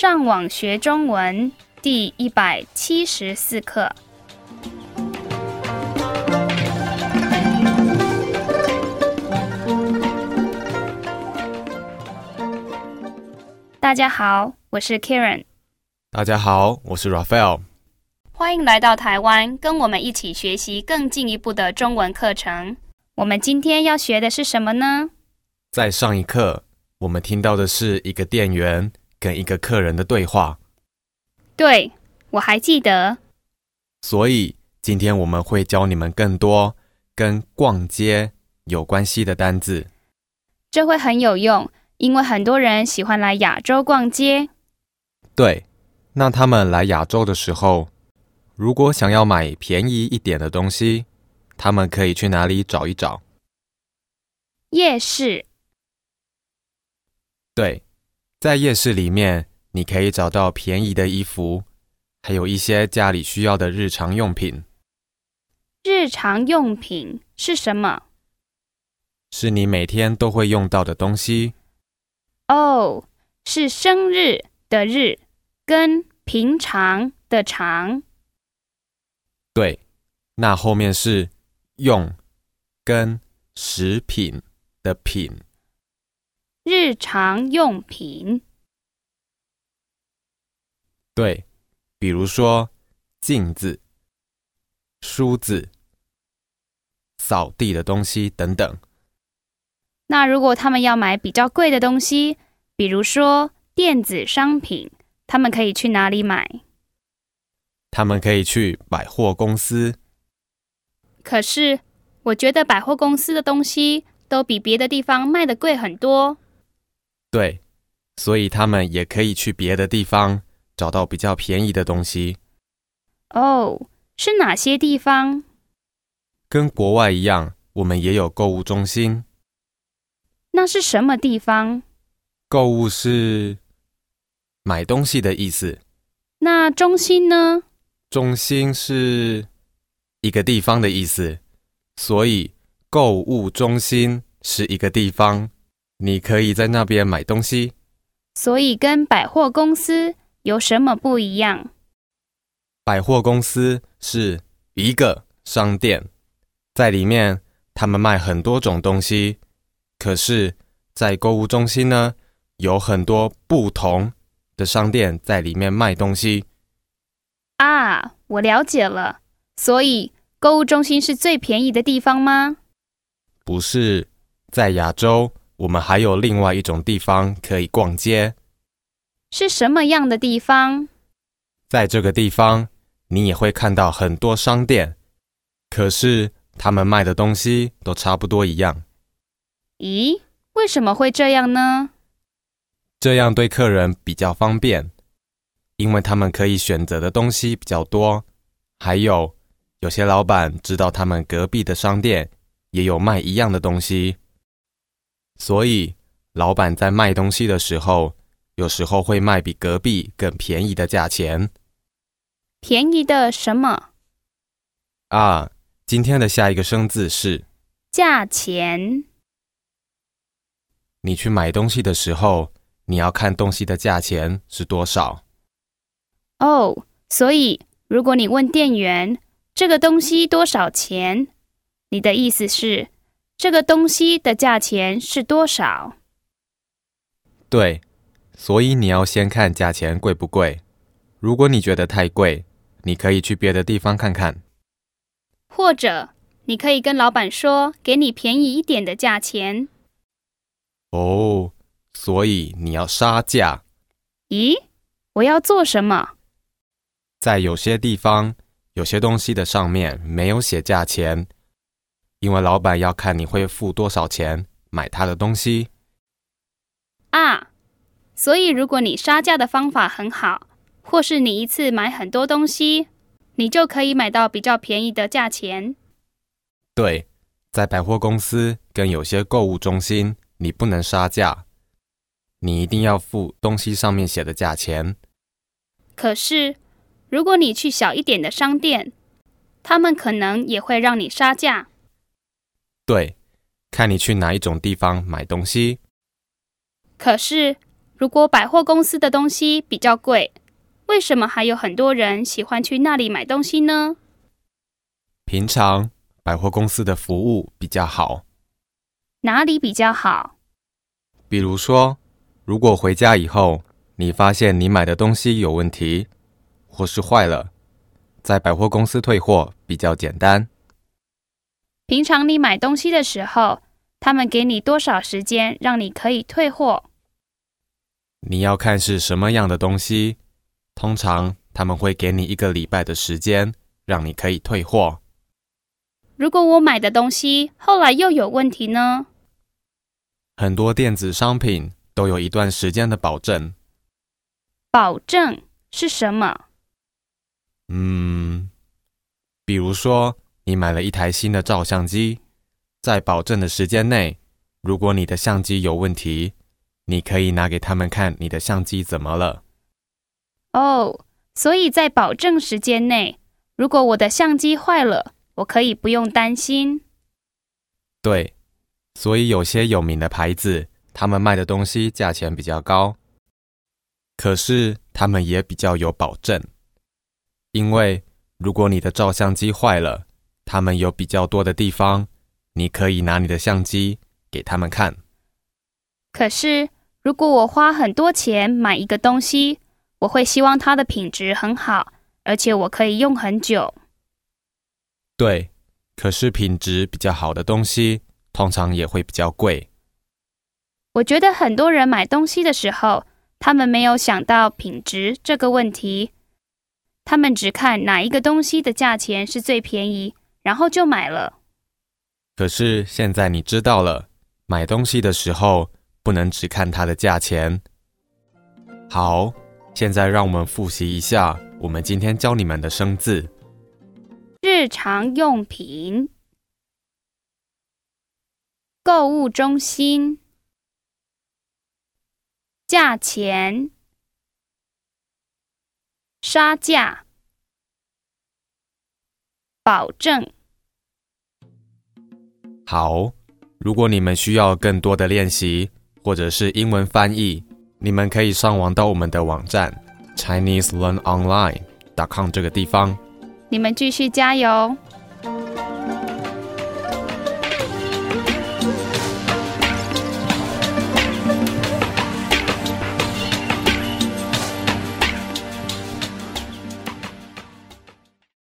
上网学中文第一百七十四课。大家好，我是 Karen，大家好，我是 Raphael。欢迎来到台湾，跟我们一起学习更进一步的中文课程。我们今天要学的是什么呢？在上一课，我们听到的是一个店员跟一个客人的对话。对，我还记得。所以今天我们会教你们更多跟逛街有关系的单字。这会很有用，因为很多人喜欢来亚洲逛街。对，那他们来亚洲的时候，如果想要买便宜一点的东西，他们可以去哪里找一找？夜市。对，在夜市里面，你可以找到便宜的衣服，还有一些家里需要的日常用品。日常用品是什么？是你每天都会用到的东西。哦，是生日的日跟平常的常。对，那后面是用跟食品的品。日常用品。对，比如说镜子、梳子、扫地的东西等等。那如果他们要买比较贵的东西，比如说电子商品，他们可以去哪里买？他们可以去百货公司。可是我觉得百货公司的东西都比别的地方卖的贵很多。对，所以他们也可以去别的地方找到比较便宜的东西。哦，是哪些地方？跟国外一样，我们也有购物中心。那是什么地方？购物是买东西的意思。那中心呢？中心是一个地方的意思，所以购物中心是一个地方，你可以在那边买东西。所以跟百货公司有什么不一样？百货公司是一个商店，在里面他们卖很多种东西。可是，在购物中心呢，有很多不同的商店在里面卖东西。啊，我了解了。所以，购物中心是最便宜的地方吗？不是，在亚洲，我们还有另外一种地方可以逛街。是什么样的地方？在这个地方，你也会看到很多商店，可是他们卖的东西都差不多一样。咦，为什么会这样呢？这样对客人比较方便，因为他们可以选择的东西比较多。还有，有些老板知道他们隔壁的商店也有卖一样的东西，所以老板在卖东西的时候，有时候会卖比隔壁更便宜的价钱。便宜的什么？啊，今天的下一个生字是价钱。你去买东西的时候，你要看东西的价钱是多少。哦，所以如果你问店员这个东西多少钱，你的意思是这个东西的价钱是多少？对，所以你要先看价钱贵不贵。如果你觉得太贵，你可以去别的地方看看。或者你可以跟老板说，给你便宜一点的价钱。哦，所以你要杀价？咦，我要做什么？在有些地方，有些东西的上面没有写价钱，因为老板要看你会付多少钱买他的东西。啊，所以如果你杀价的方法很好，或是你一次买很多东西，你就可以买到比较便宜的价钱。对，在百货公司跟有些购物中心。你不能杀价，你一定要付东西上面写的价钱。可是，如果你去小一点的商店，他们可能也会让你杀价。对，看你去哪一种地方买东西。可是，如果百货公司的东西比较贵，为什么还有很多人喜欢去那里买东西呢？平常百货公司的服务比较好，哪里比较好？比如说，如果回家以后你发现你买的东西有问题，或是坏了，在百货公司退货比较简单。平常你买东西的时候，他们给你多少时间让你可以退货？你要看是什么样的东西，通常他们会给你一个礼拜的时间，让你可以退货。如果我买的东西后来又有问题呢？很多电子商品都有一段时间的保证。保证是什么？嗯，比如说你买了一台新的照相机，在保证的时间内，如果你的相机有问题，你可以拿给他们看你的相机怎么了。哦，所以在保证时间内，如果我的相机坏了。我可以不用担心。对，所以有些有名的牌子，他们卖的东西价钱比较高，可是他们也比较有保证。因为如果你的照相机坏了，他们有比较多的地方，你可以拿你的相机给他们看。可是如果我花很多钱买一个东西，我会希望它的品质很好，而且我可以用很久。对，可是品质比较好的东西通常也会比较贵。我觉得很多人买东西的时候，他们没有想到品质这个问题，他们只看哪一个东西的价钱是最便宜，然后就买了。可是现在你知道了，买东西的时候不能只看它的价钱。好，现在让我们复习一下我们今天教你们的生字。日常用品、购物中心、价钱、杀价、保证。好，如果你们需要更多的练习，或者是英文翻译，你们可以上网到我们的网站 ChineseLearnOnline.com 这个地方。你们继续加油！